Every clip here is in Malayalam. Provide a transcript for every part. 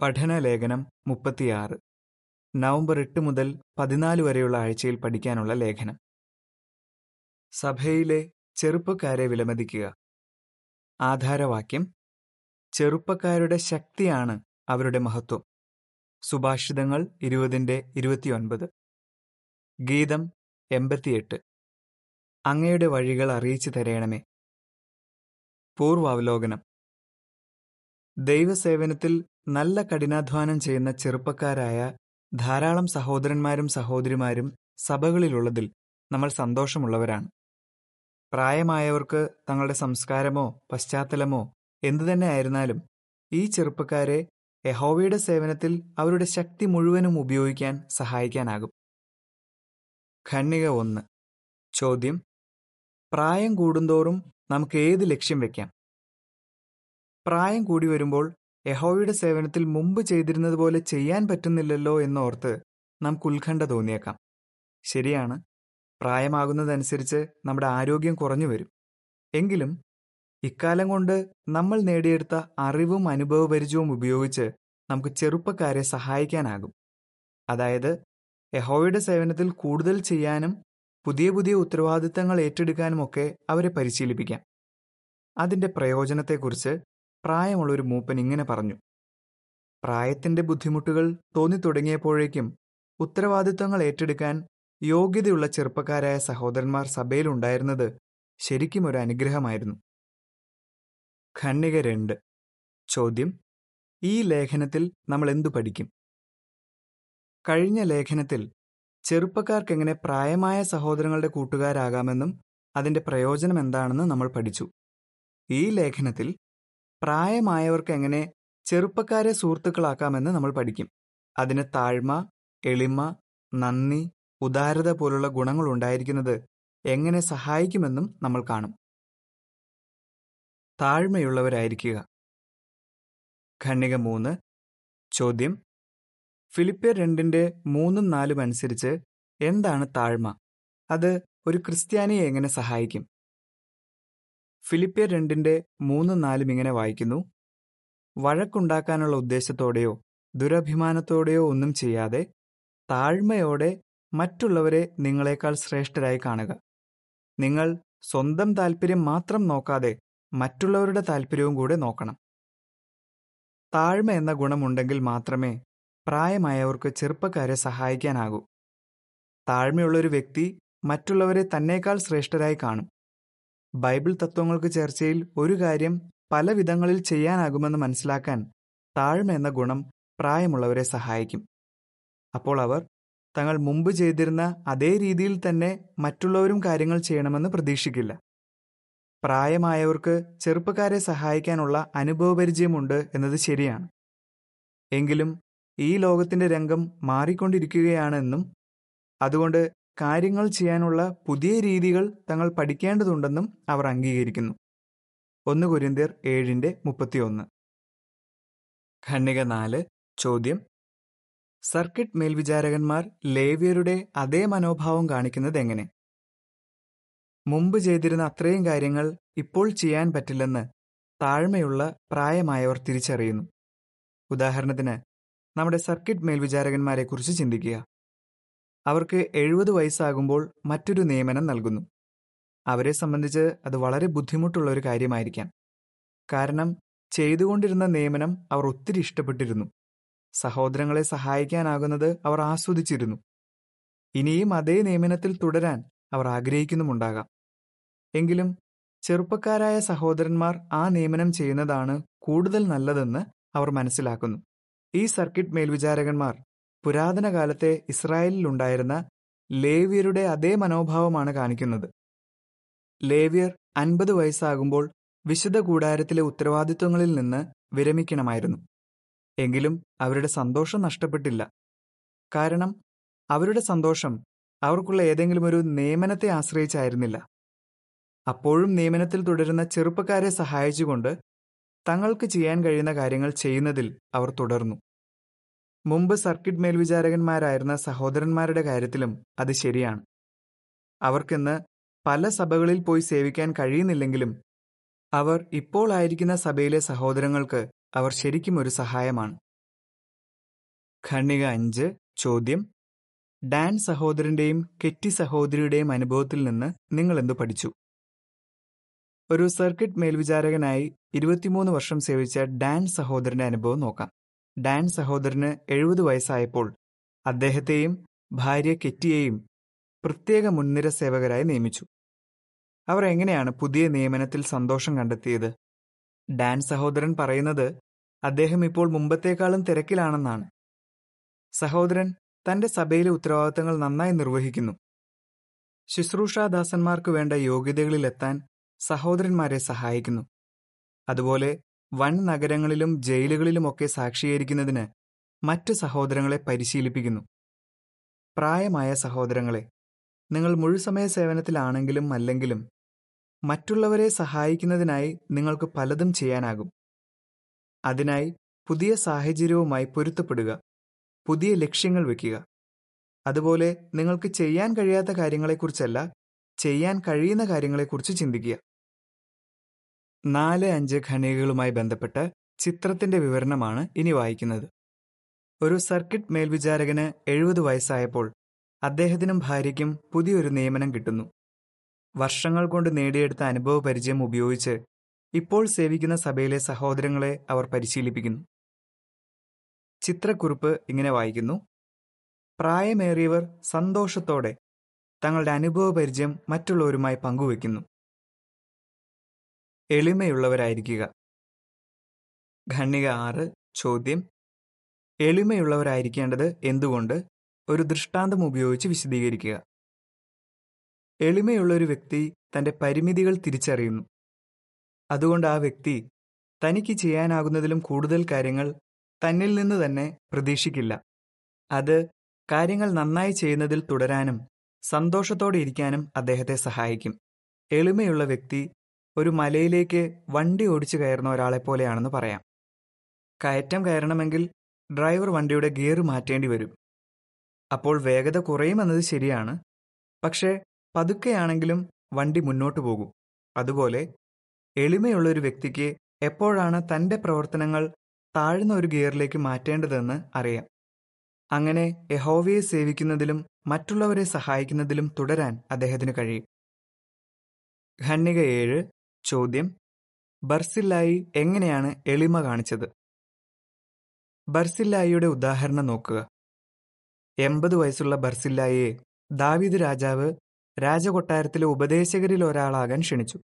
പഠനലേഖനം മുപ്പത്തിയാറ്. നവംബർ എട്ട് മുതൽ പതിനാല് വരെയുള്ള ആഴ്ചയിൽ പഠിക്കാനുള്ള ലേഖനം. സഭയിലെ ചെറുപ്പക്കാരെ വിലമതിക്കുക. ആധാരവാക്യം. ചെറുപ്പക്കാരുടെ ശക്തിയാണ് അവരുടെ മഹത്വം. സുഭാഷിതങ്ങൾ ഇരുപതിന്റെ ഇരുപത്തിയൊൻപത്. ഗീതം എൺപത്തിയെട്ട്. അങ്ങയുടെ വഴികൾ അറിയിച്ചു തരയണമേ പൂർവാവലോകനം. ദൈവസേവനത്തിൽ നല്ല കഠിനാധ്വാനം ചെയ്യുന്ന ചെറുപ്പക്കാരായ ധാരാളം സഹോദരന്മാരും സഹോദരിമാരും സഭകളിലുള്ളതിൽ നമ്മൾ സന്തോഷമുള്ളവരാണ്. പ്രായമായവർക്ക് തങ്ങളുടെ സംസ്കാരമോ പശ്ചാത്തലമോ എന്തുതന്നെ ആയിരുന്നാലും ഈ ചെറുപ്പക്കാരെ യഹോവയുടെ സേവനത്തിൽ അവരുടെ ശക്തി മുഴുവനും ഉപയോഗിക്കാൻ സഹായിക്കാനാകും. ഖണ്ണിക ഒന്ന്. ചോദ്യം പ്രായം കൂടുന്തോറും നമുക്ക് ഏത് ലക്ഷ്യം വെക്കാം? പ്രായം കൂടി വരുമ്പോൾ യഹോവയുടെ സേവനത്തിൽ മുമ്പ് ചെയ്തിരുന്നത് പോലെ ചെയ്യാൻ പറ്റുന്നില്ലല്ലോ എന്നോർത്ത് നാം ഉത്കണ്ഠ തോന്നിയേക്കാം. ശരിയാണ്. പ്രായമാകുന്നതനുസരിച്ച് നമ്മുടെ ആരോഗ്യം കുറഞ്ഞു വരും. എങ്കിലും ഇക്കാലം കൊണ്ട് നമ്മൾ നേടിയെടുത്ത അറിവും അനുഭവപരിചയവും ഉപയോഗിച്ച് നമുക്ക് ചെറുപ്പക്കാരെ സഹായിക്കാനാകും. അതായത് യഹോയുടെ സേവനത്തിൽ കൂടുതൽ ചെയ്യാനും പുതിയ പുതിയ ഉത്തരവാദിത്തങ്ങൾ ഏറ്റെടുക്കാനുമൊക്കെ അവരെ പരിശീലിപ്പിക്കാം. അതിന്റെ പ്രയോജനത്തെക്കുറിച്ച് പ്രായമുള്ള ഒരു മൂപ്പൻ ഇങ്ങനെ പറഞ്ഞു. പ്രായത്തിന്റെ ബുദ്ധിമുട്ടുകൾ തോന്നിത്തുടങ്ങിയപ്പോഴേക്കും ഉത്തരവാദിത്തങ്ങൾ ഏറ്റെടുക്കാൻ യോഗ്യതയുള്ള ചെറുപ്പക്കാരായ സഹോദരന്മാർ സഭയിലുണ്ടായിരുന്നത് ശരിക്കും ഒരു അനുഗ്രഹമായിരുന്നു. ഖണ്ണിക രണ്ട്. ചോദ്യം ഈ ലേഖനത്തിൽ നമ്മൾ എന്തു പഠിക്കും? കഴിഞ്ഞ ലേഖനത്തിൽ ചെറുപ്പക്കാർക്കെങ്ങനെ പ്രായമായ സഹോദരങ്ങളുടെ കൂട്ടുകാരാകാമെന്നും അതിന്റെ പ്രയോജനം എന്താണെന്ന് നമ്മൾ പഠിച്ചു. ഈ ലേഖനത്തിൽ പ്രായമായവർക്ക് എങ്ങനെ ചെറുപ്പക്കാരെ സുഹൃത്തുക്കളാക്കാമെന്ന് നമ്മൾ പഠിക്കും. അതിന് താഴ്മ എളിമ നന്ദി ഉദാരത പോലുള്ള ഗുണങ്ങൾ ഉണ്ടായിരിക്കുന്നത് എങ്ങനെ സഹായിക്കുമെന്നും നമ്മൾ കാണും. താഴ്മയുള്ളവരായിരിക്കുക. ഖണ്ണിക മൂന്ന്. ചോദ്യം. ഫിലിപ്പിയർ രണ്ടിന്റെ മൂന്നും നാലും അനുസരിച്ച് എന്താണ് താഴ്മ? അത് ഒരു ക്രിസ്ത്യാനിയെ എങ്ങനെ സഹായിക്കും? ഫിലിപ്പിയർ രണ്ടിന്റെ മൂന്നും നാലും ഇങ്ങനെ വായിക്കുന്നു. വഴക്കുണ്ടാക്കാനുള്ള ഉദ്ദേശത്തോടെയോ ദുരഭിമാനത്തോടെയോ ഒന്നും ചെയ്യാതെ താഴ്മയോടെ മറ്റുള്ളവരെ നിങ്ങളെക്കാൾ ശ്രേഷ്ഠരായി കാണുക. നിങ്ങൾ സ്വന്തം താല്പര്യം മാത്രം നോക്കാതെ മറ്റുള്ളവരുടെ താല്പര്യവും കൂടെ നോക്കണം. താഴ്മ എന്ന ഗുണമുണ്ടെങ്കിൽ മാത്രമേ പ്രായമായവർക്ക് ചെറുപ്പക്കാരെ സഹായിക്കാനാകൂ. താഴ്മയുള്ളൊരു വ്യക്തി മറ്റുള്ളവരെ തന്നേക്കാൾ ശ്രേഷ്ഠരായി കാണും. ബൈബിൾ തത്വങ്ങൾക്ക് ചർച്ചയിൽ ഒരു കാര്യം പല വിധങ്ങളിൽ ചെയ്യാനാകുമെന്ന് മനസ്സിലാക്കാൻ താഴ്മ എന്ന ഗുണം പ്രായമുള്ളവരെ സഹായിക്കും. അപ്പോൾ അവർ തങ്ങൾ മുമ്പ് ചെയ്തിരുന്ന അതേ രീതിയിൽ തന്നെ മറ്റുള്ളവരും കാര്യങ്ങൾ ചെയ്യണമെന്ന് പ്രതീക്ഷിക്കില്ല. പ്രായമായവർക്ക് ചെറുപ്പക്കാരെ സഹായിക്കാനുള്ള അനുഭവപരിചയമുണ്ട് എന്നത് ശരിയാണ്. എങ്കിലും ഈ ലോകത്തിന്റെ രംഗം മാറിക്കൊണ്ടിരിക്കുകയാണെന്നും അതുകൊണ്ട് കാര്യങ്ങൾ ചെയ്യാനുള്ള പുതിയ രീതികൾ തങ്ങൾ പഠിക്കേണ്ടതുണ്ടെന്നും അവർ അംഗീകരിക്കുന്നു. ഒന്ന് കുരിന്തിയർ ഏഴിന്റെ മുപ്പത്തിയൊന്ന്. ഖണ്ണിക നാല്. ചോദ്യം. സർക്കിട്ട് മേൽവിചാരകന്മാർ ലേവ്യരുടെ അതേ മനോഭാവം കാണിക്കുന്നത് എങ്ങനെ? മുമ്പ് ചെയ്തിരുന്ന അത്രയും കാര്യങ്ങൾ ഇപ്പോൾ ചെയ്യാൻ പറ്റില്ലെന്ന് താഴ്മയുള്ള പ്രായമായവർ തിരിച്ചറിയുന്നു. ഉദാഹരണത്തിന് നമ്മുടെ സർക്കിട്ട് മേൽവിചാരകന്മാരെക്കുറിച്ച് ചിന്തിക്കുക. അവർക്ക് എഴുപത് വയസ്സാകുമ്പോൾ മറ്റൊരു നിയമനം നൽകുന്നു. അവരെ സംബന്ധിച്ച് അത് വളരെ ബുദ്ധിമുട്ടുള്ള ഒരു കാര്യമായിരിക്കാം. കാരണം ചെയ്തുകൊണ്ടിരുന്ന നിയമനം അവർ ഒത്തിരി ഇഷ്ടപ്പെട്ടിരുന്നു. സഹോദരങ്ങളെ സഹായിക്കാനാകുന്നത് അവർ ആസ്വദിച്ചിരുന്നു. ഇനിയും അതേ നിയമനത്തിൽ തുടരാൻ അവർ ആഗ്രഹിക്കുന്നുമുണ്ടാകാം. എങ്കിലും ചെറുപ്പക്കാരായ സഹോദരന്മാർ ആ നിയമനം ചെയ്യുന്നതാണ് കൂടുതൽ നല്ലതെന്ന് അവർ മനസ്സിലാക്കുന്നു. ഈ സർക്കിട്ട് മേൽവിചാരകന്മാർ പുരാതന കാലത്തെ ഇസ്രായേലിലുണ്ടായിരുന്ന ലേവ്യരുടെ അതേ മനോഭാവമാണ് കാണിക്കുന്നത്. ലേവ്യർ അൻപത് വയസ്സാകുമ്പോൾ വിശുദ്ധ കൂടാരത്തിലെ ഉത്തരവാദിത്വങ്ങളിൽ നിന്ന് വിരമിക്കണമായിരുന്നു. എങ്കിലും അവരുടെ സന്തോഷം നഷ്ടപ്പെട്ടില്ല. കാരണം അവരുടെ സന്തോഷം അവർക്കുള്ള ഏതെങ്കിലും ഒരു നിയമനത്തെ ആശ്രയിച്ചായിരുന്നില്ല. അപ്പോഴും നിയമനത്തിൽ തുടരുന്ന ചെറുപ്പക്കാരെ സഹായിച്ചുകൊണ്ട് തങ്ങൾക്ക് ചെയ്യാൻ കഴിയുന്ന കാര്യങ്ങൾ ചെയ്യുന്നതിൽ അവർ തുടർന്നു. മുമ്പ് സർക്കിട്ട് മേൽവിചാരകന്മാരായിരുന്ന സഹോദരന്മാരുടെ കാര്യത്തിലും അത് ശരിയാണ്. അവർക്കിന്ന് പല സഭകളിൽ പോയി സേവിക്കാൻ കഴിയുന്നില്ലെങ്കിലും അവർ ഇപ്പോൾ ആയിരിക്കുന്ന സഭയിലെ സഹോദരങ്ങൾക്ക് അവർ ശരിക്കും ഒരു സഹായമാണ്. ഖണ്ണിക അഞ്ച് ചോദ്യം. ഡാൻ സഹോദരന്റെയും കെറ്റി സഹോദരിയുടെയും അനുഭവത്തിൽ നിന്ന് നിങ്ങൾ എന്തു പഠിച്ചു? ഒരു സർക്കിട്ട് മേൽവിചാരകനായി ഇരുപത്തിമൂന്ന് വർഷം സേവിച്ച ഡാൻ സഹോദരന്റെ അനുഭവം നോക്കാം. ഡാൻ സഹോദരന് എഴുപത് വയസ്സായപ്പോൾ അദ്ദേഹത്തെയും ഭാര്യ കെറ്റിയെയും പ്രത്യേക മുൻനിര സേവകരായി നിയമിച്ചു. അവർ എങ്ങനെയാണ് പുതിയ നിയമനത്തിൽ സന്തോഷം കണ്ടെത്തിയത്? ഡാൻ സഹോദരൻ പറയുന്നത് അദ്ദേഹം ഇപ്പോൾ മുമ്പത്തേക്കാളും തിരക്കിലാണെന്നാണ്. സഹോദരൻ തന്റെ സഭയിലെ ഉത്തരവാദിത്തങ്ങൾ നന്നായി നിർവഹിക്കുന്നു. ശുശ്രൂഷാദാസന്മാർക്ക് വേണ്ട യോഗ്യതകളിലെത്താൻ സഹോദരന്മാരെ സഹായിക്കുന്നു. അതുപോലെ വൻ നഗരങ്ങളിലും ജയിലുകളിലുമൊക്കെ സാക്ഷീകരിക്കുന്നതിന് മറ്റു സഹോദരങ്ങളെ പരിശീലിപ്പിക്കുന്നു. പ്രായമായ സഹോദരങ്ങളെ നിങ്ങൾ മുഴുസമയ സേവനത്തിലാണെങ്കിലും അല്ലെങ്കിലും മറ്റുള്ളവരെ സഹായിക്കുന്നതിനായി നിങ്ങൾക്ക് പലതും ചെയ്യാനാകും. അതിനായി പുതിയ സാഹചര്യവുമായി പൊരുത്തപ്പെടുക പുതിയ ലക്ഷ്യങ്ങൾ വയ്ക്കുക അതുപോലെ നിങ്ങൾക്ക് ചെയ്യാൻ കഴിയാത്ത കാര്യങ്ങളെക്കുറിച്ചല്ല ചെയ്യാൻ കഴിയുന്ന കാര്യങ്ങളെക്കുറിച്ച് ചിന്തിക്കുക. നാല് അഞ്ച് ഖനികകളുമായി ബന്ധപ്പെട്ട് ചിത്രത്തിന്റെ വിവരണമാണ് ഇനി വായിക്കുന്നത്. ഒരു സർക്കിട്ട് മേൽവിചാരകന് എഴുപത് വയസ്സായപ്പോൾ അദ്ദേഹത്തിനും ഭാര്യയ്ക്കും പുതിയൊരു നിയമനം കിട്ടുന്നു. വർഷങ്ങൾ കൊണ്ട് നേടിയെടുത്ത അനുഭവ പരിചയം ഉപയോഗിച്ച് ഇപ്പോൾ സേവിക്കുന്ന സഭയിലെ സഹോദരങ്ങളെ അവർ പരിശീലിപ്പിക്കുന്നു. ചിത്രക്കുറിപ്പ് ഇങ്ങനെ വായിക്കുന്നു. പ്രായമേറിയവർ സന്തോഷത്തോടെ തങ്ങളുടെ അനുഭവ പരിചയം മറ്റുള്ളവരുമായി പങ്കുവെക്കുന്നു എളിമയുള്ളവരായിരിക്കുക. ഖണ്ണിക ആറ് ചോദ്യം. എളിമയുള്ളവരായിരിക്കേണ്ടത് എന്തുകൊണ്ട്? ഒരു ദൃഷ്ടാന്തം ഉപയോഗിച്ച് വിശദീകരിക്കുക. എളിമയുള്ള ഒരു വ്യക്തി തന്റെ പരിമിതികൾ തിരിച്ചറിയുന്നു. അതുകൊണ്ട് ആ വ്യക്തി തനിക്ക് ചെയ്യാനാകുന്നതിലും കൂടുതൽ കാര്യങ്ങൾ തന്നിൽ നിന്ന് തന്നെ പ്രതീക്ഷിക്കില്ല. അത് കാര്യങ്ങൾ നന്നായി ചെയ്യുന്നതിൽ തുടരാനും സന്തോഷത്തോടെ ഇരിക്കാനും അദ്ദേഹത്തെ സഹായിക്കും. എളിമയുള്ള വ്യക്തി ഒരു മലയിലേക്ക് വണ്ടി ഓടിച്ചു കയറുന്ന ഒരാളെ പോലെയാണെന്ന് പറയാം. കയറ്റം കയറണമെങ്കിൽ ഡ്രൈവർ വണ്ടിയുടെ ഗിയർ മാറ്റേണ്ടി വരും. അപ്പോൾ വേഗത കുറയുമെന്നത് ശരിയാണ്. പക്ഷേ പതുക്കെയാണെങ്കിലും വണ്ടി മുന്നോട്ട് പോകും. അതുപോലെ എളിമയുള്ള ഒരു വ്യക്തിക്ക് എപ്പോഴാണ് തന്റെ പ്രവർത്തനങ്ങൾ താഴ്ന്ന ഒരു ഗിയറിലേക്ക് മാറ്റേണ്ടതെന്ന് അറിയാം. അങ്ങനെ യഹോവയെ സേവിക്കുന്നതിലും മറ്റുള്ളവരെ സഹായിക്കുന്നതിലും തുടരാൻ അദ്ദേഹത്തിന് കഴിയും. ഖണ്ണിക ഏഴ് ചോദ്യം. ബർസില്ലായി എങ്ങനെയാണ് എളിമ കാണിച്ചത്? ബർസില്ലായിയുടെ ഉദാഹരണം നോക്കുക. എൺപത് വയസ്സുള്ള ബർസില്ലായിയെ ദാവീദ് രാജാവ് രാജകൊട്ടാരത്തിലെ ഉപദേശകരിൽ ഒരാളാകാൻ ക്ഷണിച്ചു.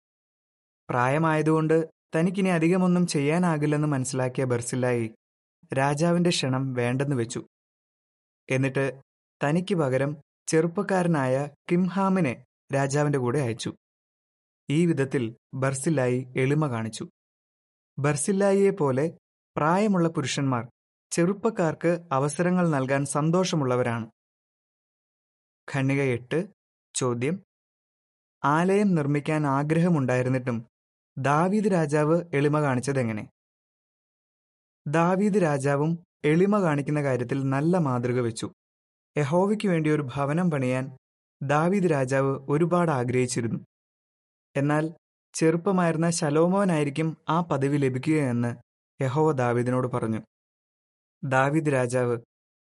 പ്രായമായതുകൊണ്ട് തനിക്കിനി അധികമൊന്നും ചെയ്യാനാകില്ലെന്ന് മനസ്സിലാക്കിയ ബർസില്ലായി രാജാവിന്റെ ക്ഷണം വേണ്ടെന്ന് വെച്ചു. എന്നിട്ട് തനിക്ക് പകരം ചെറുപ്പക്കാരനായ കിംഹാമിനെ രാജാവിന്റെ കൂടെ അയച്ചു. ഈ വിധത്തിൽ ബർസില്ലായി എളിമ കാണിച്ചു. ബർസില്ലായിയെ പോലെ പ്രായമുള്ള പുരുഷന്മാർ ചെറുപ്പക്കാർക്ക് അവസരങ്ങൾ നൽകാൻ സന്തോഷമുള്ളവരാണ്. ഖണ്ണിക എട്ട് ചോദ്യം. ആലയം നിർമ്മിക്കാൻ ആഗ്രഹമുണ്ടായിരുന്നിട്ടും ദാവീദ് രാജാവ് എളിമ കാണിച്ചതെങ്ങനെ? ദാവീദ് രാജാവും എളിമ കാണിക്കുന്ന കാര്യത്തിൽ നല്ല മാതൃക വെച്ചു. യഹോവയ്ക്ക് വേണ്ടി ഒരു ഭവനം പണിയാൻ ദാവീദ് രാജാവ് ഒരുപാട് ആഗ്രഹിച്ചിരുന്നു. എന്നാൽ ചെറുപ്പമായിരുന്ന ശലോമോനായിരിക്കും ആ പദവി ലഭിക്കുകയെന്ന് യഹോവ ദാവീദിനോട് പറഞ്ഞു. ദാവീദ് രാജാവ്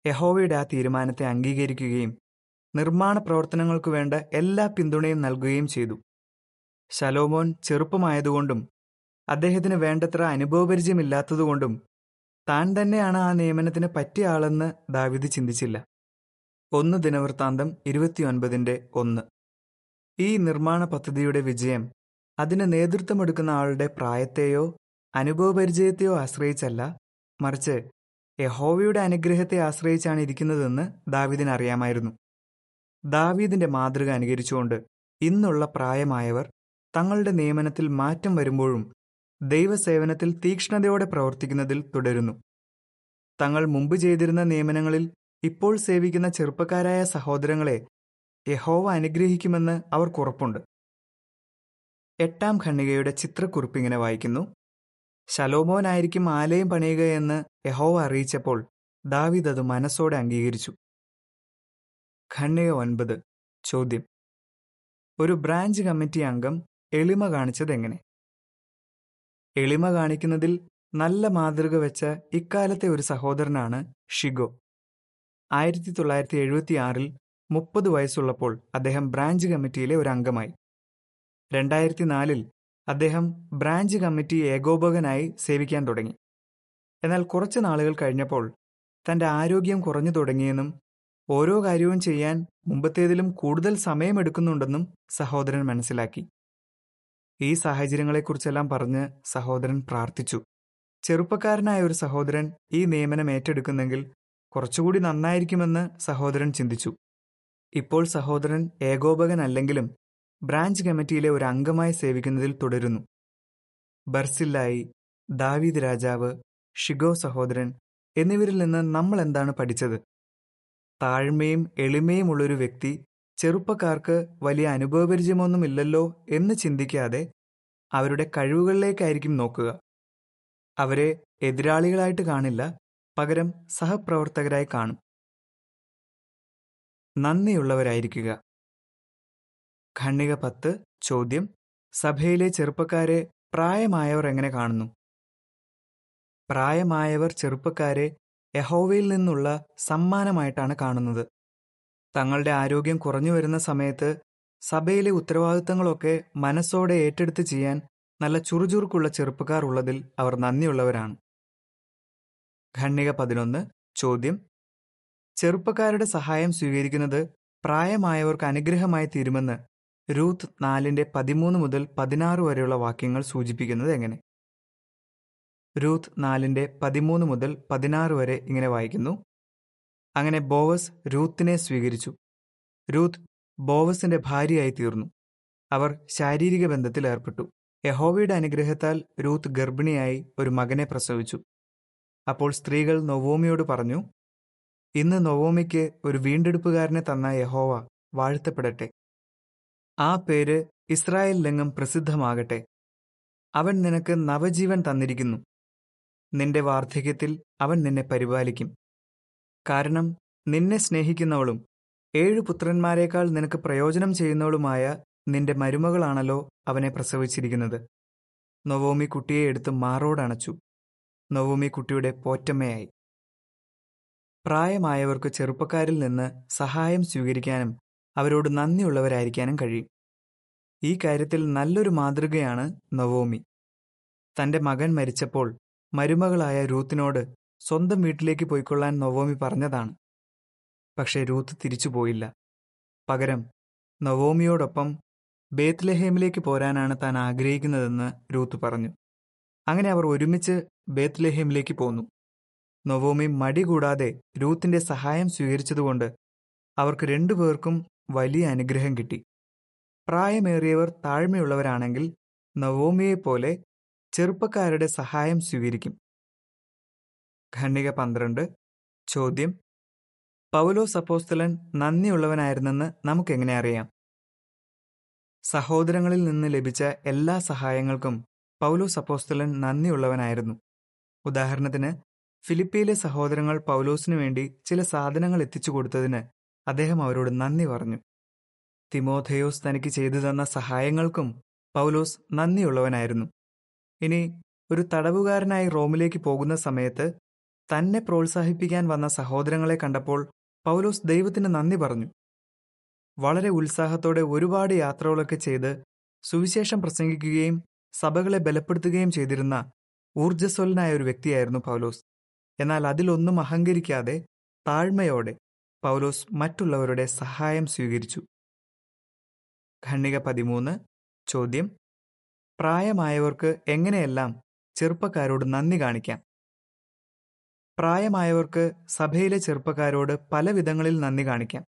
യഹോവയുടെ ആ തീരുമാനത്തെ അംഗീകരിക്കുകയും നിർമ്മാണ പ്രവർത്തനങ്ങൾക്കു വേണ്ട എല്ലാ പിന്തുണയും നൽകുകയും ചെയ്തു. ശലോമോൻ ചെറുപ്പമായതുകൊണ്ടും അദ്ദേഹത്തിന് വേണ്ടത്ര അനുഭവപരിചയമില്ലാത്തതുകൊണ്ടും താൻ തന്നെയാണ് ആ നിയമനത്തിന് പറ്റിയ ആളെന്ന് ദാവിദ് ചിന്തിച്ചില്ല. ഒന്ന് ദിനവൃത്താന്തം ഇരുപത്തിയൊൻപതിന്റെ ഒന്ന്. ഈ നിർമ്മാണ പദ്ധതിയുടെ വിജയം അതിന് നേതൃത്വമെടുക്കുന്ന ആളുടെ പ്രായത്തെയോ അനുഭവപരിചയത്തെയോ ആശ്രയിച്ചല്ല. മറിച്ച് യഹോവയുടെ അനുഗ്രഹത്തെ ആശ്രയിച്ചാണ് ഇരിക്കുന്നതെന്ന് ദാവീദിന് അറിയാമായിരുന്നു. ദാവീദിന്റെ മാതൃക അനുകരിച്ചുകൊണ്ട് ഇന്നുള്ള പ്രായമായവർ തങ്ങളുടെ നിയമനത്തിൽ മാറ്റം വരുമ്പോഴും ദൈവസേവനത്തിൽ തീക്ഷ്ണതയോടെ പ്രവർത്തിക്കുന്നതിൽ തുടരുന്നു. തങ്ങൾ മുമ്പ് ചെയ്തിരുന്ന നിയമനങ്ങളിൽ ഇപ്പോൾ സേവിക്കുന്ന ചെറുപ്പക്കാരായ സഹോദരങ്ങളെ യഹോവ അനുഗ്രഹിക്കുമെന്ന് അവർക്കുറപ്പുണ്ട് എട്ടാം ഖണ്ണികയുടെ ചിത്രക്കുറിപ്പ് ഇങ്ങനെ വായിക്കുന്നു. ശലോമോനായിരിക്കും ആലയം പണിയുക എന്ന് യഹോവ അറിയിച്ചപ്പോൾ ദാവിദ് അത് മനസ്സോടെ അംഗീകരിച്ചു. ഖണ്ണിക ഒൻപത്. ചോദ്യം. ഒരു ബ്രാഞ്ച് കമ്മിറ്റി അംഗം എളിമ കാണിച്ചത് എങ്ങനെ? എളിമ കാണിക്കുന്നതിൽ നല്ല മാതൃക വെച്ച ഇക്കാലത്തെ ഒരു സഹോദരനാണ് ഷിഗോ. ആയിരത്തി തൊള്ളായിരത്തി എഴുപത്തിയാറിൽ മുപ്പത് വയസ്സുള്ളപ്പോൾ അദ്ദേഹം ബ്രാഞ്ച് കമ്മിറ്റിയിലെ ഒരു അംഗമായി. രണ്ടായിരത്തി നാലിൽ അദ്ദേഹം ബ്രാഞ്ച് കമ്മിറ്റി ഏകോപകനായി സേവിക്കാൻ തുടങ്ങി. എന്നാൽ കുറച്ച് നാളുകൾ കഴിഞ്ഞപ്പോൾ തന്റെ ആരോഗ്യം കുറഞ്ഞു തുടങ്ങിയെന്നും ഓരോ കാര്യവും ചെയ്യാൻ മുമ്പത്തേതിലും കൂടുതൽ സമയമെടുക്കുന്നുണ്ടെന്നും സഹോദരൻ മനസ്സിലാക്കി. ഈ സാഹചര്യങ്ങളെക്കുറിച്ചെല്ലാം പറഞ്ഞ് സഹോദരൻ പ്രാർത്ഥിച്ചു. ചെറുപ്പക്കാരനായ ഒരു സഹോദരൻ ഈ നിയമനം ഏറ്റെടുക്കുന്നെങ്കിൽ കുറച്ചുകൂടി നന്നായിരിക്കുമെന്ന് സഹോദരൻ ചിന്തിച്ചു. ഇപ്പോൾ സഹോദരൻ ഏകോപകനല്ലെങ്കിലും ബ്രാഞ്ച് കമ്മിറ്റിയിലെ ഒരു അംഗമായി സേവിക്കുന്നതിൽ തുടരുന്നു. ബർസില്ലായി ദാവീദ് രാജാവ് ഷിഗോ സഹോദരൻ എന്നിവരിൽ നിന്ന് നമ്മൾ എന്താണ് പഠിച്ചത്? താഴ്മയും എളിമയും ഉള്ളൊരു വ്യക്തി ചെറുപ്പക്കാർക്ക് വലിയ അനുഭവപരിചയമൊന്നുമില്ലല്ലോ എന്ന് ചിന്തിക്കാതെ അവരുടെ കഴിവുകളിലേക്കായിരിക്കും നോക്കുക. അവരെ എതിരാളികളായിട്ട് കാണില്ല പകരം സഹപ്രവർത്തകരായി കാണും. നന്ദിയുള്ളവരായിരിക്കുക. ഖണ്ണിക പത്ത് ചോദ്യം. സഭയിലെ ചെറുപ്പക്കാരെ പ്രായമായവർ എങ്ങനെ കാണുന്നു? പ്രായമായവർ ചെറുപ്പക്കാരെ യഹോവയിൽ നിന്നുള്ള സമ്മാനമായിട്ടാണ് കാണുന്നത്. തങ്ങളുടെ ആരോഗ്യം കുറഞ്ഞു വരുന്ന സമയത്ത് സഭയിലെ ഉത്തരവാദിത്തങ്ങളൊക്കെ മനസ്സോടെ ഏറ്റെടുത്ത് ചെയ്യാൻ നല്ല ചുറുചുറുക്കുള്ള ചെറുപ്പക്കാർ ഉള്ളതിൽ അവർ നന്ദിയുള്ളവരാണ്. ഖണ്ണിക പതിനൊന്ന് ചോദ്യം. ചെറുപ്പക്കാരുടെ സഹായം സ്വീകരിക്കുന്നത് പ്രായമായവർക്ക് അനുഗ്രഹമായി തീരുമെന്ന് രൂത്ത് നാലിന്റെ പതിമൂന്ന് മുതൽ പതിനാറ് വരെയുള്ള വാക്യങ്ങൾ സൂചിപ്പിക്കുന്നത് എങ്ങനെ? രൂത്ത് നാലിന്റെ പതിമൂന്ന് മുതൽ പതിനാറ് വരെ ഇങ്ങനെ വായിക്കുന്നു. അങ്ങനെ ബോവസ് രൂത്തിനെ സ്വീകരിച്ചു. രൂത്ത് ബോവസിന്റെ ഭാര്യയായി തീർന്നു. അവർ ശാരീരിക ബന്ധത്തിൽ ഏർപ്പെട്ടു. യഹോവയുടെ അനുഗ്രഹത്താൽ രൂത്ത് ഗർഭിണിയായി ഒരു മകനെ പ്രസവിച്ചു. അപ്പോൾ സ്ത്രീകൾ നൊവോമിയോട് പറഞ്ഞു ഇന്ന് നൊവോമിക്ക് ഒരു വീണ്ടെടുപ്പുകാരനെ തന്ന യഹോവ വാഴ്ത്തപ്പെടട്ടെ. ആ പേര് ഇസ്രായേലിലെങ്ങും പ്രസിദ്ധമാകട്ടെ. അവൻ നിനക്ക് നവജീവൻ തന്നിരിക്കുന്നു. നിന്റെ വാർദ്ധക്യത്തിൽ അവൻ നിന്നെ പരിപാലിക്കും. കാരണം നിന്നെ സ്നേഹിക്കുന്നവളും ഏഴു പുത്രന്മാരെക്കാൾ നിനക്ക് പ്രയോജനം ചെയ്യുന്നവളുമായ നിന്റെ മരുമകളാണല്ലോ അവനെ പ്രസവിച്ചിരിക്കുന്നത്. നവോമി കുട്ടിയെ എടുത്ത് മാറോടണച്ചു. നവോമി കുട്ടിയുടെ പോറ്റമ്മയായി. പ്രായമായവർക്ക് ചെറുപ്പക്കാരിൽ നിന്ന് സഹായം സ്വീകരിക്കാനും അവരോട് നന്ദിയുള്ളവരായിരിക്കാനും കഴിയും. ഈ കാര്യത്തിൽ നല്ലൊരു മാതൃകയാണ് നവോമി. തന്റെ മകൻ മരിച്ചപ്പോൾ മരുമകളായ രൂത്തിനോട് സ്വന്തം വീട്ടിലേക്ക് പോയിക്കൊള്ളാൻ നവോമി പറഞ്ഞതാണ്. പക്ഷേ രൂത്ത് തിരിച്ചുപോയില്ല പകരം നവോമിയോടൊപ്പം ബേത്ലഹേമിലേക്ക് പോരാനാണ് താൻ ആഗ്രഹിക്കുന്നതെന്ന് രൂത്ത് പറഞ്ഞു. അങ്ങനെ അവർ ഒരുമിച്ച് ബേത്ലഹേമിലേക്ക് പോന്നു. നവോമി മടി കൂടാതെ രൂത്തിന്റെ സഹായം സ്വീകരിച്ചതുകൊണ്ട് അവർക്ക് രണ്ടുപേർക്കും വലിയ അനുഗ്രഹം കിട്ടി. പ്രായമേറിയവർ താഴ്മയുള്ളവരാണെങ്കിൽ നവോമിയെപ്പോലെ ചെറുപ്പക്കാരുടെ സഹായം സ്വീകരിക്കും. ഖണ്ണിക പന്ത്രണ്ട്. ചോദ്യം. പൗലോ സപ്പോസ്തലൻ നന്ദിയുള്ളവനായിരുന്നെന്ന് നമുക്കെങ്ങനെ അറിയാം? സഹോദരങ്ങളിൽ നിന്ന് ലഭിച്ച എല്ലാ സഹായങ്ങൾക്കും പൗലോ സപ്പോസ്തലൻ നന്ദിയുള്ളവനായിരുന്നു. ഉദാഹരണത്തിന് ഫിലിപ്പിയിലെ സഹോദരങ്ങൾ പൗലോസിനു വേണ്ടി ചില സാധനങ്ങൾ എത്തിച്ചു കൊടുത്തതിന് അദ്ദേഹം അവരോട് നന്ദി പറഞ്ഞു. തിമോഥയോസ് തനിക്ക് ചെയ്തു തന്ന സഹായങ്ങൾക്കും പൗലോസ് നന്ദിയുള്ളവനായിരുന്നു. ഇനി ഒരു തടവുകാരനായി റോമിലേക്ക് പോകുന്ന സമയത്ത് തന്നെ പ്രോത്സാഹിപ്പിക്കാൻ വന്ന സഹോദരങ്ങളെ കണ്ടപ്പോൾ പൗലോസ് ദൈവത്തിന് നന്ദി പറഞ്ഞു. വളരെ ഉത്സാഹത്തോടെ ഒരുപാട് യാത്രകളൊക്കെ ചെയ്ത് സുവിശേഷം പ്രസംഗിക്കുകയും സഭകളെ ബലപ്പെടുത്തുകയും ചെയ്തിരുന്ന ഊർജസ്വലനായ ഒരു വ്യക്തിയായിരുന്നു പൗലോസ്. എന്നാൽ അതിലൊന്നും അഹങ്കരിക്കാതെ താഴ്മയോടെ പൗലോസ് മറ്റുള്ളവരുടെ സഹായം സ്വീകരിച്ചു. ഖണ്ണിക പതിമൂന്ന് ചോദ്യം. പ്രായമായവർക്ക് എങ്ങനെയെല്ലാം ചെറുപ്പക്കാരോട് നന്ദി കാണിക്കാം? പ്രായമായവർക്ക് സഭയിലെ ചെറുപ്പക്കാരോട് പല വിധങ്ങളിൽ നന്ദി കാണിക്കാം.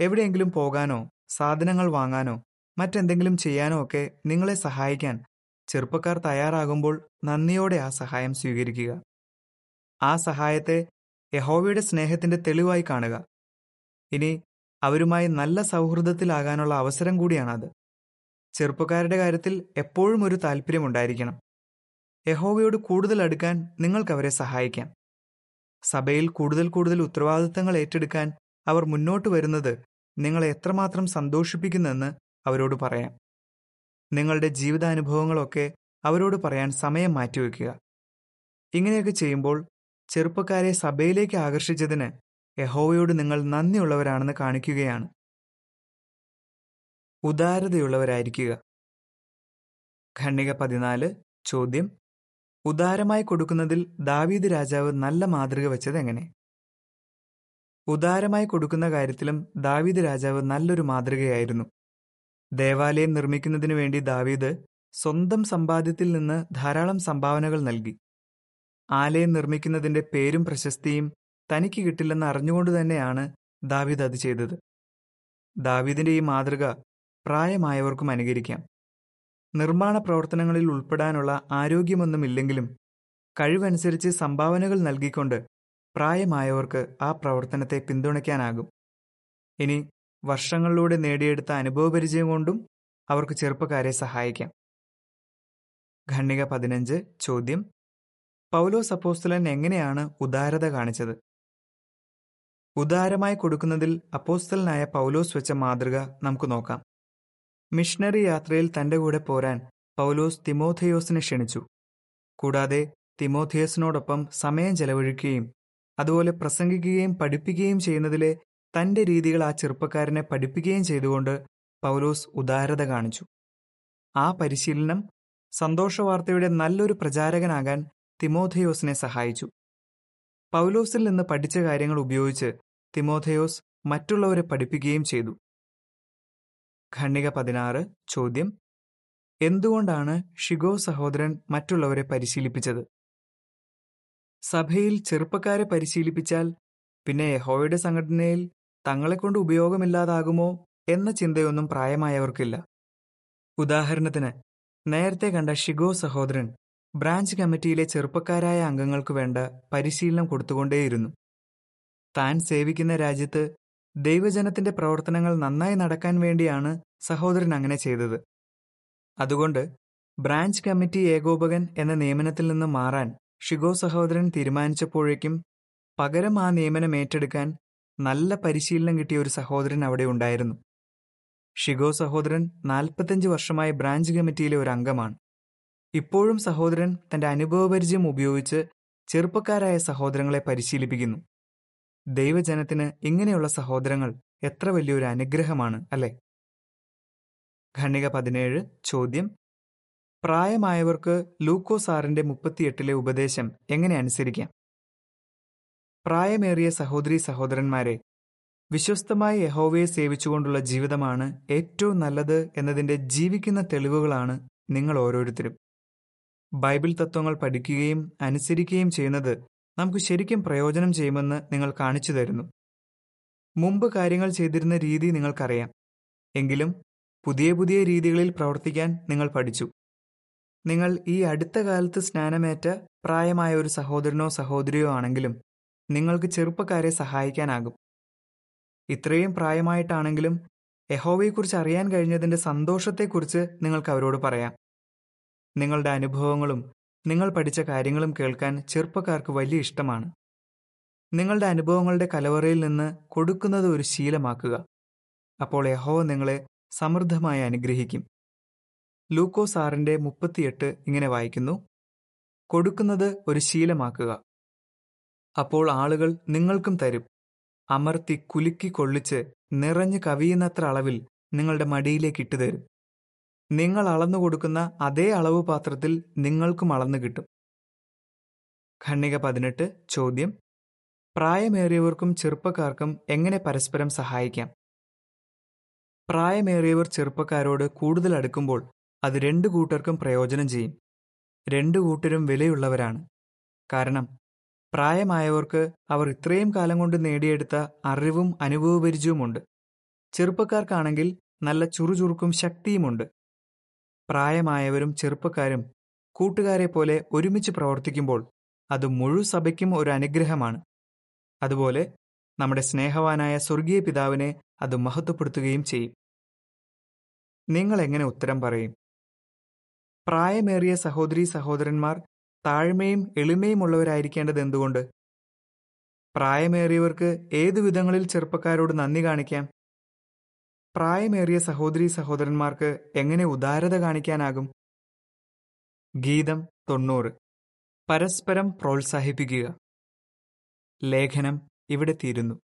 എവിടെയെങ്കിലും പോകാനോ സാധനങ്ങൾ വാങ്ങാനോ മറ്റെന്തെങ്കിലും ചെയ്യാനോ ഒക്കെ നിങ്ങളെ സഹായിക്കാൻ ചെറുപ്പക്കാർ തയ്യാറാകുമ്പോൾ നന്ദിയോടെ ആ സഹായം സ്വീകരിക്കുക. ആ സഹായത്തെ യഹോവയുടെ സ്നേഹത്തിന്റെ തെളിവായി കാണുക. ഇനി അവരുമായി നല്ല സൗഹൃദത്തിലാകാനുള്ള അവസരം കൂടിയാണത്. ചെറുപ്പക്കാരുടെ കാര്യത്തിൽ എപ്പോഴും ഒരു താല്പര്യമുണ്ടായിരിക്കണം യഹോവയോട് കൂടുതൽ അടുക്കാൻ നിങ്ങൾക്കവരെ സഹായിക്കാം. സഭയിൽ കൂടുതൽ കൂടുതൽ ഉത്തരവാദിത്തങ്ങൾ ഏറ്റെടുക്കാൻ അവർ മുന്നോട്ട് വരുന്നത് നിങ്ങളെ എത്രമാത്രം സന്തോഷിപ്പിക്കുന്നെന്ന് അവരോട് പറയാം. നിങ്ങളുടെ ജീവിതാനുഭവങ്ങളൊക്കെ അവരോട് പറയാൻ സമയം മാറ്റിവെക്കുക ഇങ്ങനെയൊക്കെ ചെയ്യുമ്പോൾ ചെറുപ്പക്കാരെ സഭയിലേക്ക് ആകർഷിച്ചതിന് യഹോവയോട് നിങ്ങൾ നന്ദിയുള്ളവരാണെന്ന് കാണിക്കുകയാണ്. ഉദാരതയുള്ളവരായിരിക്കുക. ഖണ്ണിക പതിനാല് ചോദ്യം. ഉദാരമായി കൊടുക്കുന്നതിൽ ദാവീദ് രാജാവ് നല്ല മാതൃക വെച്ചത് എങ്ങനെ? ഉദാരമായി കൊടുക്കുന്ന കാര്യത്തിലും ദാവീദ് രാജാവ് നല്ലൊരു മാതൃകയായിരുന്നു. ദേവാലയം നിർമ്മിക്കുന്നതിനു വേണ്ടി ദാവീദ് സ്വന്തം സമ്പാദ്യത്തിൽ നിന്ന് ധാരാളം സംഭാവനകൾ നൽകി. ആലയം നിർമ്മിക്കുന്നതിന്റെ പേരും പ്രശസ്തിയും തനിക്ക് കിട്ടില്ലെന്ന് അറിഞ്ഞുകൊണ്ട് തന്നെയാണ് ദാവീദ് അത് ചെയ്തത്. ദാവീദിന്റെ ഈ മാതൃക പ്രായമായവർക്കും അനുകരിക്കാം. നിർമ്മാണ പ്രവർത്തനങ്ങളിൽ ഉൾപ്പെടാനുള്ള ആരോഗ്യമൊന്നുമില്ലെങ്കിലും കഴിവനുസരിച്ച് സംഭാവനകൾ നൽകിക്കൊണ്ട് പ്രായമായവർക്ക് ആ പ്രവർത്തനത്തെ പിന്തുണയ്ക്കാനാകും. ഇനി വർഷങ്ങളിലൂടെ നേടിയെടുത്ത അനുഭവപരിചയം കൊണ്ടും അവർക്ക് ചെറുപ്പക്കാരെ സഹായിക്കാം. ഖണ്ണിക പതിനഞ്ച് ചോദ്യം പൗലോസ് അപ്പോസ്തലൻ എങ്ങനെയാണ് ഉദാരത കാണിച്ചത്? ഉദാരമായി കൊടുക്കുന്നതിൽ അപ്പോസ്തലനായ പൗലോസ് വെച്ച മാതൃക നമുക്ക് നോക്കാം. മിഷണറി യാത്രയിൽ തന്റെ കൂടെ പോരാൻ പൗലോസ് തിമോഥയോസിനെ ക്ഷണിച്ചു. കൂടാതെ തിമോഥിയസിനോടൊപ്പം സമയം ചെലവഴിക്കുകയും അതുപോലെ പ്രസംഗിക്കുകയും പഠിപ്പിക്കുകയും ചെയ്യുന്നതിലെ തന്റെ രീതികൾ ആ ചെറുപ്പക്കാരനെ പഠിപ്പിക്കുകയും ചെയ്തുകൊണ്ട് പൗലോസ് ഉദാരത കാണിച്ചു. ആ പരിശീലനം സന്തോഷവാർത്തയുടെ നല്ലൊരു പ്രചാരകനാകാൻ തിമോഥയോസിനെ സഹായിച്ചു. പൗലോസിൽ നിന്ന് പഠിച്ച കാര്യങ്ങൾ ഉപയോഗിച്ച് തിമോഥയോസ് മറ്റുള്ളവരെ പഠിപ്പിക്കുകയും ചെയ്തു. ഖണ്ണിക പതിനാറ് ചോദ്യം. എന്തുകൊണ്ടാണ് ഷിഗോ സഹോദരൻ മറ്റുള്ളവരെ പരിശീലിപ്പിച്ചത്? സഭയിൽ ചെറുപ്പക്കാരെ പരിശീലിപ്പിച്ചാൽ പിന്നെ യഹോയുടെ സംഘടനയിൽ തങ്ങളെക്കൊണ്ട് ഉപയോഗമില്ലാതാകുമോ എന്ന ചിന്തയൊന്നും പ്രായമായവർക്കില്ല. ഉദാഹരണത്തിന് നേരത്തെ കണ്ട ഷിഗോ സഹോദരൻ ബ്രാഞ്ച് കമ്മിറ്റിയിലെ ചെറുപ്പക്കാരായ അംഗങ്ങൾക്ക് വേണ്ട പരിശീലനം കൊടുത്തുകൊണ്ടേയിരുന്നു. താൻ സേവിക്കുന്ന രാജ്യത്ത് ദൈവജനത്തിന്റെ പ്രവർത്തനങ്ങൾ നന്നായി നടക്കാൻ വേണ്ടിയാണ് സഹോദരൻ അങ്ങനെ ചെയ്തത്. അതുകൊണ്ട് ബ്രാഞ്ച് കമ്മിറ്റി ഏകോപകൻ എന്ന നിയമനത്തിൽ നിന്ന് മാറാൻ ഷിഗോ സഹോദരൻ തീരുമാനിച്ചപ്പോഴേക്കും പകരം ആ നിയമനം ഏറ്റെടുക്കാൻ നല്ല പരിശീലനം കിട്ടിയ ഒരു സഹോദരൻ അവിടെ ഉണ്ടായിരുന്നു. ഷിഗോ സഹോദരൻ നാൽപ്പത്തഞ്ച് വർഷമായി ബ്രാഞ്ച് കമ്മിറ്റിയിലെ ഒരു അംഗമാണ്. ഇപ്പോഴും സഹോദരൻ തന്റെ അനുഭവപരിചയം ഉപയോഗിച്ച് ചെറുപ്പക്കാരായ സഹോദരങ്ങളെ പരിശീലിപ്പിക്കുന്നു. ദൈവജനത്തിന് ഇങ്ങനെയുള്ള സഹോദരങ്ങൾ എത്ര വലിയൊരു അനുഗ്രഹമാണ് അല്ലെ? ഖണ്ണിക പതിനേഴ് ചോദ്യം. പ്രായമായവർക്ക് ലൂക്കോ സാറിന്റെ മുപ്പത്തിയെട്ടിലെ ഉപദേശം എങ്ങനെ അനുസരിക്കാം? പ്രായമേറിയ സഹോദരി സഹോദരന്മാരെ വിശ്വസ്തമായി യഹോവയെ സേവിച്ചുകൊണ്ടുള്ള ജീവിതമാണ് ഏറ്റവും നല്ലത് എന്നതിന്റെ ജീവിക്കുന്ന തെളിവുകളാണ് നിങ്ങൾ ഓരോരുത്തരും. ബൈബിൾ തത്വങ്ങൾ പഠിക്കുകയും അനുസരിക്കുകയും ചെയ്യുന്നത് നമുക്ക് ശരിക്കും പ്രയോജനം ചെയ്യുമെന്ന് നിങ്ങൾ കാണിച്ചു തരുന്നു. മുമ്പ് കാര്യങ്ങൾ ചെയ്തിരുന്ന രീതി നിങ്ങൾക്കറിയാം. എങ്കിലും പുതിയ പുതിയ രീതികളിൽ പ്രവർത്തിക്കാൻ നിങ്ങൾ പഠിച്ചു. നിങ്ങൾ ഈ അടുത്ത കാലത്ത് സ്നാനമേറ്റ പ്രായമായ ഒരു സഹോദരനോ സഹോദരിയോ ആണെങ്കിലും നിങ്ങൾക്ക് ചെറുപ്പക്കാരെ സഹായിക്കാനാകും. ഇത്രയും പ്രായമായിട്ടാണെങ്കിലും യഹോവയെക്കുറിച്ച് അറിയാൻ കഴിഞ്ഞതിന്റെ സന്തോഷത്തെക്കുറിച്ച് നിങ്ങൾക്ക് അവരോട് പറയാം. നിങ്ങളുടെ അനുഭവങ്ങളും നിങ്ങൾ പഠിച്ച കാര്യങ്ങളും കേൾക്കാൻ ചെറുപ്പക്കാർക്ക് വലിയ ഇഷ്ടമാണ്. നിങ്ങളുടെ അനുഭവങ്ങളുടെ കലവറയിൽ നിന്ന് കൊടുക്കുന്നത് ഒരു ശീലമാക്കുക. അപ്പോൾ യഹോവ നിങ്ങളെ സമൃദ്ധമായി അനുഗ്രഹിക്കും. ലൂക്കോ സാറിന്റെ മുപ്പത്തിയെട്ട് ഇങ്ങനെ വായിക്കുന്നു. കൊടുക്കുന്നത് ഒരു ശീലമാക്കുക. അപ്പോൾ ആളുകൾ നിങ്ങൾക്കും തരും. അമർത്തി കുലുക്കി കൊള്ളിച്ച് നിറഞ്ഞു കവിയുന്നത്ര അളവിൽ നിങ്ങളുടെ മടിയിലേക്ക് ഇട്ടുതരും. നിങ്ങൾ അളന്നു കൊടുക്കുന്ന അതേ അളവ് പാത്രത്തിൽ നിങ്ങൾക്കും അളന്നു കിട്ടും. ഖണ്ണിക പതിനെട്ട് ചോദ്യം. പ്രായമേറിയവർക്കും ചെറുപ്പക്കാർക്കും എങ്ങനെ പരസ്പരം സഹായിക്കാം? പ്രായമേറിയവർ ചെറുപ്പക്കാരോട് കൂടുതൽ അടുക്കുമ്പോൾ അത് രണ്ടു കൂട്ടർക്കും പ്രയോജനം ചെയ്യും. രണ്ടു കൂട്ടരും വിലയുള്ളവരാണ്. കാരണം പ്രായമായവർക്ക് അവർ ഇത്രയും കാലം കൊണ്ട് നേടിയെടുത്ത അറിവും അനുഭവപരിചയവുമുണ്ട്. ചെറുപ്പക്കാർക്കാണെങ്കിൽ നല്ല ചുറുചുറുക്കും ശക്തിയുമുണ്ട്. പ്രായമായവരും ചെറുപ്പക്കാരും കൂട്ടുകാരെ പോലെ ഒരുമിച്ച് പ്രവർത്തിക്കുമ്പോൾ അത് മുഴു സഭയ്ക്കും ഒരു അനുഗ്രഹമാണ്. അതുപോലെ നമ്മുടെ സ്നേഹവാനായ സ്വർഗീയ പിതാവിനെ അത് മഹത്വപ്പെടുത്തുകയും ചെയ്യും. നിങ്ങൾ എങ്ങനെ ഉത്തരം പറയും? പ്രായമേറിയ സഹോദരീ സഹോദരന്മാർ താഴ്മയും എളിമയും ഉള്ളവരായിരിക്കേണ്ടത് എന്തുകൊണ്ട്? പ്രായമേറിയവർക്ക് ഏതു വിധങ്ങളിൽ ചെറുപ്പക്കാരോട് നന്ദി കാണിക്കാം? പ്രായമേറിയ സഹോദരീ സഹോദരന്മാർക്ക് എങ്ങനെ ഉദാരത കാണിക്കാനാകും? ഗീതം തൊണ്ണൂറ്. പരസ്പരം പ്രോത്സാഹിപ്പിക്കുക. ലേഖനം ഇവിടെ തീരുന്നു.